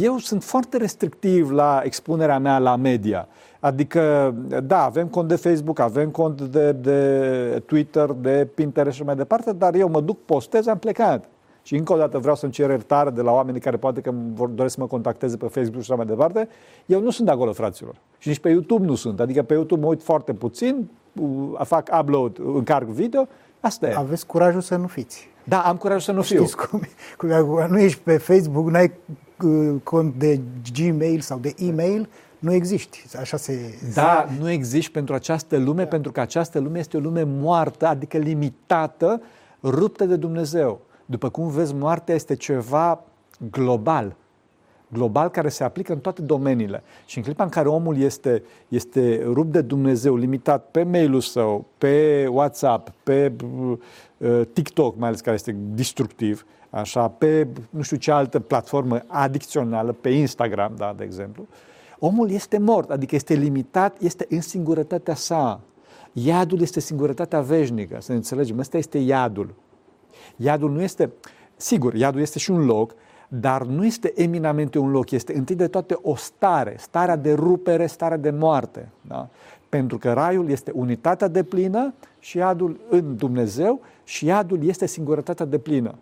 eu sunt foarte restrictiv la expunerea mea la media. Adică, da, avem cont de Facebook, avem cont de, de Twitter, de Pinterest și mai departe, dar eu mă duc, postez, am plecat. Și încă o dată vreau să-mi cer iertare de la oamenii care poate că vor doresc să mă contacteze pe Facebook și așa mai departe. Eu nu sunt acolo, fraților. Și nici pe YouTube nu sunt. Adică pe YouTube mă uit foarte puțin, uh, fac upload, încarc video, asta e. aveți curajul să nu fiți. Da, am curaj să nu fiu. Știți cum, e? cum e? nu ești pe Facebook, nu ai uh, cont de Gmail sau de e-mail, nu existi. Așa se... Da, nu există pentru această lume, da. pentru că această lume este o lume moartă, adică limitată, ruptă de Dumnezeu. După cum vezi, moartea este ceva global. Global care se aplică în toate domeniile. Și în clipa în care omul este, este rupt de Dumnezeu, limitat pe mail-ul său, pe WhatsApp, pe uh, TikTok, mai ales care este destructiv, așa, pe nu știu ce altă platformă adicțională, pe Instagram, da, de exemplu, omul este mort, adică este limitat, este în singurătatea sa. Iadul este singurătatea veșnică, să ne înțelegem. Ăsta este iadul. Iadul nu este, sigur, iadul este și un loc, dar nu este eminamente un loc, este întâi de toate o stare, starea de rupere, starea de moarte. Da? Pentru că raiul este unitatea de plină și iadul în Dumnezeu și iadul este singurătatea de plină.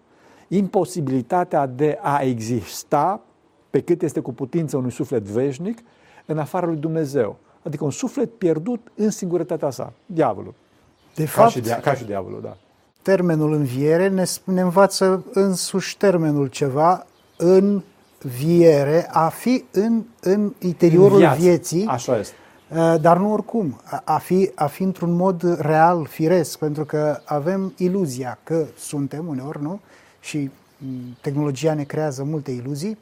Imposibilitatea de a exista pe cât este cu putință unui suflet veșnic în afara lui Dumnezeu. Adică un suflet pierdut în singurătatea sa, diavolul. De Ca fapt, și, dia- ca și diavolul, da. termenul înviere ne, sp- ne învață însuși termenul ceva în viere, a fi în, în interiorul Viață. vieții, Așa este. Uh, Dar nu oricum, a- a fi, a fi într-un mod real, firesc, pentru că avem iluzia că suntem uneori, nu? Și m, tehnologia ne creează multe iluzii.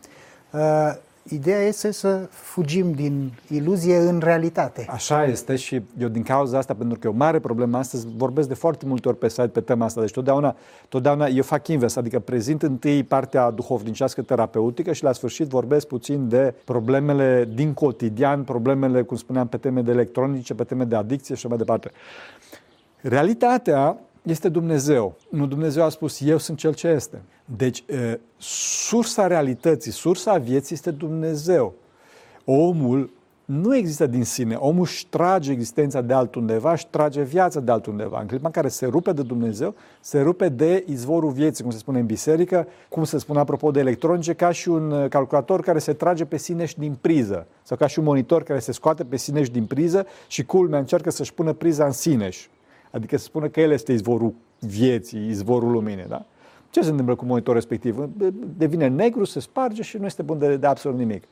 Uh, Ideea este să fugim din iluzie în realitate. Așa este și eu din cauza asta, pentru că e o mare problemă astăzi, vorbesc de foarte multe ori pe site pe tema asta, deci totdeauna, totdeauna eu fac invers, adică prezint întâi partea duhovnicească terapeutică și la sfârșit vorbesc puțin de problemele din cotidian, problemele, cum spuneam, pe teme de electronice, pe teme de adicție și așa mai departe. Realitatea este Dumnezeu. Nu Dumnezeu a spus, eu sunt cel ce este. Deci, e, sursa realității, sursa vieții este Dumnezeu. Omul nu există din sine. Omul își trage existența de altundeva, își trage viața de altundeva. În clipa în care se rupe de Dumnezeu, se rupe de izvorul vieții, cum se spune în biserică, cum se spune apropo de electronice, ca și un uh, calculator care se trage pe sine și din priză. Sau ca și un monitor care se scoate pe sine și din priză și culmea încearcă să-și pună priza în sineși. Adică să spună că el este izvorul vieții, izvorul luminii. Da? Ce se întâmplă cu monitorul respectiv? Devine negru, se sparge și nu este bun de, de absolut nimic.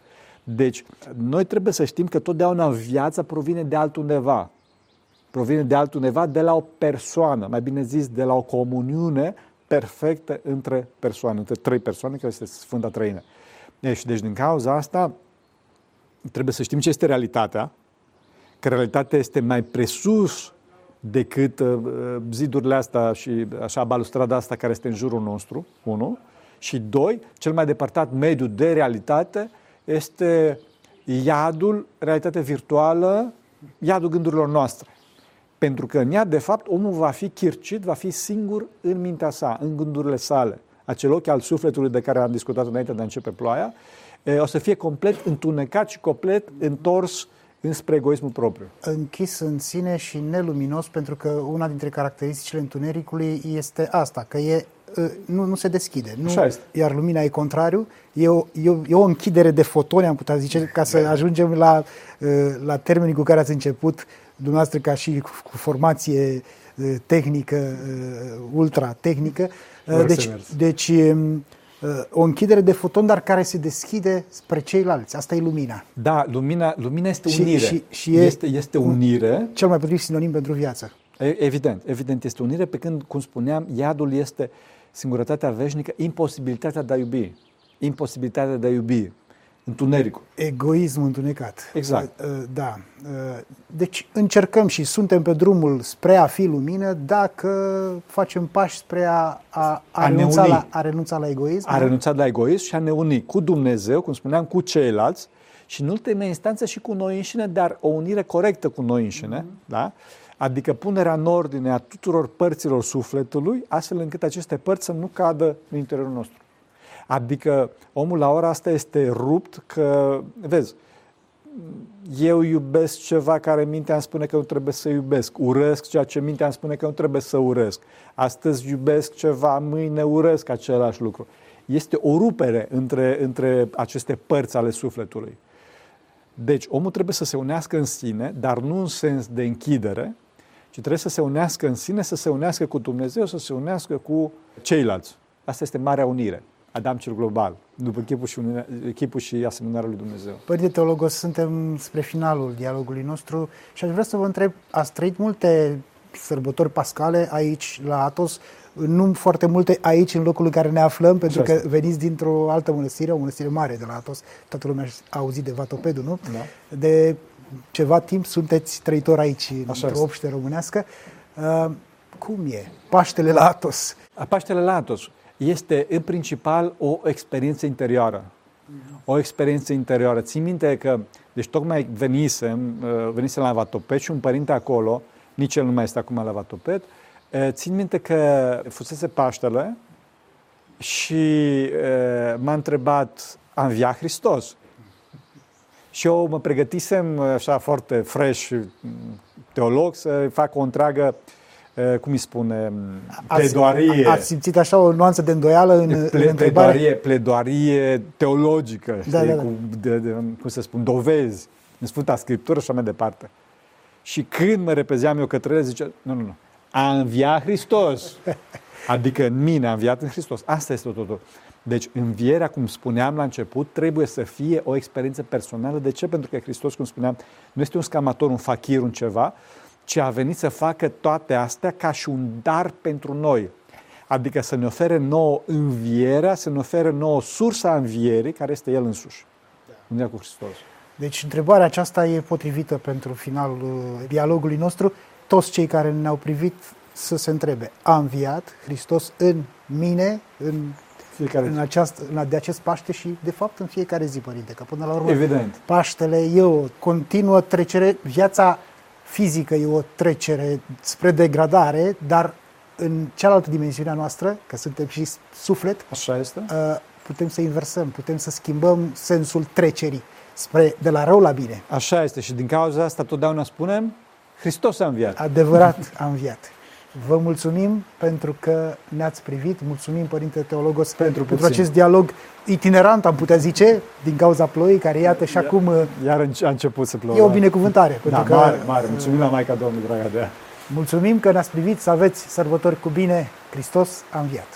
Deci, noi trebuie să știm că totdeauna viața provine de altundeva. Provine de altundeva, de la o persoană, mai bine zis, de la o comuniune perfectă între persoane, între trei persoane, care este Sfânta Trăină. Deci, deci, din cauza asta, trebuie să știm ce este realitatea, că realitatea este mai presus decât uh, zidurile astea și așa balustrada asta care este în jurul nostru, unu, și doi, cel mai depărtat mediu de realitate este iadul, realitatea virtuală, iadul gândurilor noastre. Pentru că în ea, de fapt, omul va fi chircit, va fi singur în mintea sa, în gândurile sale. Acel ochi al sufletului de care am discutat înainte de a începe ploaia, o să fie complet întunecat și complet întors înspre egoismul propriu. Închis în sine și neluminos, pentru că una dintre caracteristicile întunericului este asta, că e uh, nu, nu se deschide. Nu, Așa este. Iar lumina e contrariu, e o, e, o, e o închidere de fotoni, am putea zice, ca să ajungem la, uh, la termenii cu care ați început, dumneavoastră ca și cu, cu formație uh, tehnică, uh, ultra-tehnică. Uh, Mersi, Deci, mersi. deci um, uh, o închidere de foton, dar care se deschide spre ceilalți. Asta e lumina. Da, lumina, lumina este Și- unire. și- și e- este, este unire. Cel mai potrivit sinonim pentru viață. E- Evident, evident este unire, pe când, cum spuneam, iadul este singurătatea veșnică, imposibilitatea de a iubi. Imposibilitatea de a iubi. Întunericul. Egoism întunecat. Exact. Uh, uh, Da. Uh, Deci încercăm și suntem pe drumul spre a fi lumină dacă facem pași spre a, a, a, A ne renunța, uni. la, a renunța la egoism. A renunțat la egoism și a ne uni cu Dumnezeu, cum spuneam, cu ceilalți și în ultima instanță și cu noi înșine, dar o unire corectă cu noi înșine, da? adică punerea în ordine a tuturor părților sufletului, astfel încât aceste părți să nu cadă în interiorul nostru. Adică omul la ora asta este rupt că, vezi, eu iubesc ceva care mintea îmi spune că nu trebuie să iubesc. Urăsc ceea ce mintea îmi spune că nu trebuie să urăsc. Astăzi iubesc ceva, mâine urăsc același lucru. Este o rupere între, între aceste părți ale sufletului. Deci omul trebuie să se unească în sine, dar nu în sens de închidere, ci trebuie să se unească în sine, să se unească cu Dumnezeu, să se unească cu ceilalți. Asta este marea unire. Adam cel global, după chipul și, unirea, chipul și asemănarea lui Dumnezeu. Părinte Teologos, suntem spre finalul dialogului nostru și aș vrea să vă întreb, ați trăit multe sărbători pascale aici la Atos, nu foarte multe aici în locul în care ne aflăm, pentru Așa că este. veniți dintr-o altă mănăstire, o mănăstire mare de la Atos, toată lumea a auzit de Vatopedul, nu? Da. De ceva timp sunteți trăitori aici, într-o este. obște românească. Uh, cum e Paștele la Atos? Paștele la Atos este în principal o experiență interioară. O experiență interioară. Țin minte că, deci tocmai venisem, uh, venisem la Vatoped și un părinte acolo, nici el nu mai este acum la Vatoped, uh, țin minte că fusese Paștele și uh, m-a întrebat, a înviat Hristos? Și eu mă pregătisem așa foarte fresh, teolog, să fac o întreagă, uh, cum îi spune, pledoarie. Ați simțit așa o nuanță de îndoială în, în Ple- întrebare? pledoarie, pledoarie teologică, Da, știi, da, da. Cu, de, de, cum să spun, dovezi în Sfânta Scriptură și așa mai departe. Și când mă repezeam eu către el, zice, nu, nu, nu, a înviat Hristos. Adică în mine a înviat în Hristos. Asta este totul. Deci învierea, cum spuneam la început, trebuie să fie o experiență personală. De ce? Pentru că Hristos, cum spuneam, nu este un scamator, un fachir, un ceva, ci a venit să facă toate astea ca și un dar pentru noi. Adică să ne ofere nouă învierea, să ne ofere nouă sursa învierii, care este El însuși. Unirea cu Hristos. Deci întrebarea aceasta e potrivită pentru finalul uh, dialogului nostru. Toți cei care ne-au privit să se întrebe, a înviat Hristos în mine, în, Fiecare în, aceast, în de acest Paște și de fapt în fiecare zi, Părinte, că până la urmă Evident. Paștele e o continuă trecere, viața fizică e o trecere spre degradare, dar în cealaltă dimensiune a noastră, că suntem și suflet, Așa este? uh, putem să inversăm, putem să schimbăm sensul trecerii spre de la rău la bine. Așa este și din cauza asta totdeauna spunem, Hristos a înviat. Adevărat a înviat. Vă mulțumim pentru că ne-ați privit, mulțumim Părinte Teologos Pentru pentru puțin. acest dialog itinerant, am putea zice, din cauza ploii, care iată și acum uh, Iar înce- a început să plouă. e o binecuvântare. Da, pentru că mare, mare. Mulțumim la Maica Domnului, draga de ea. Mulțumim că ne-ați privit, să aveți sărbători cu bine, Hristos a înviat.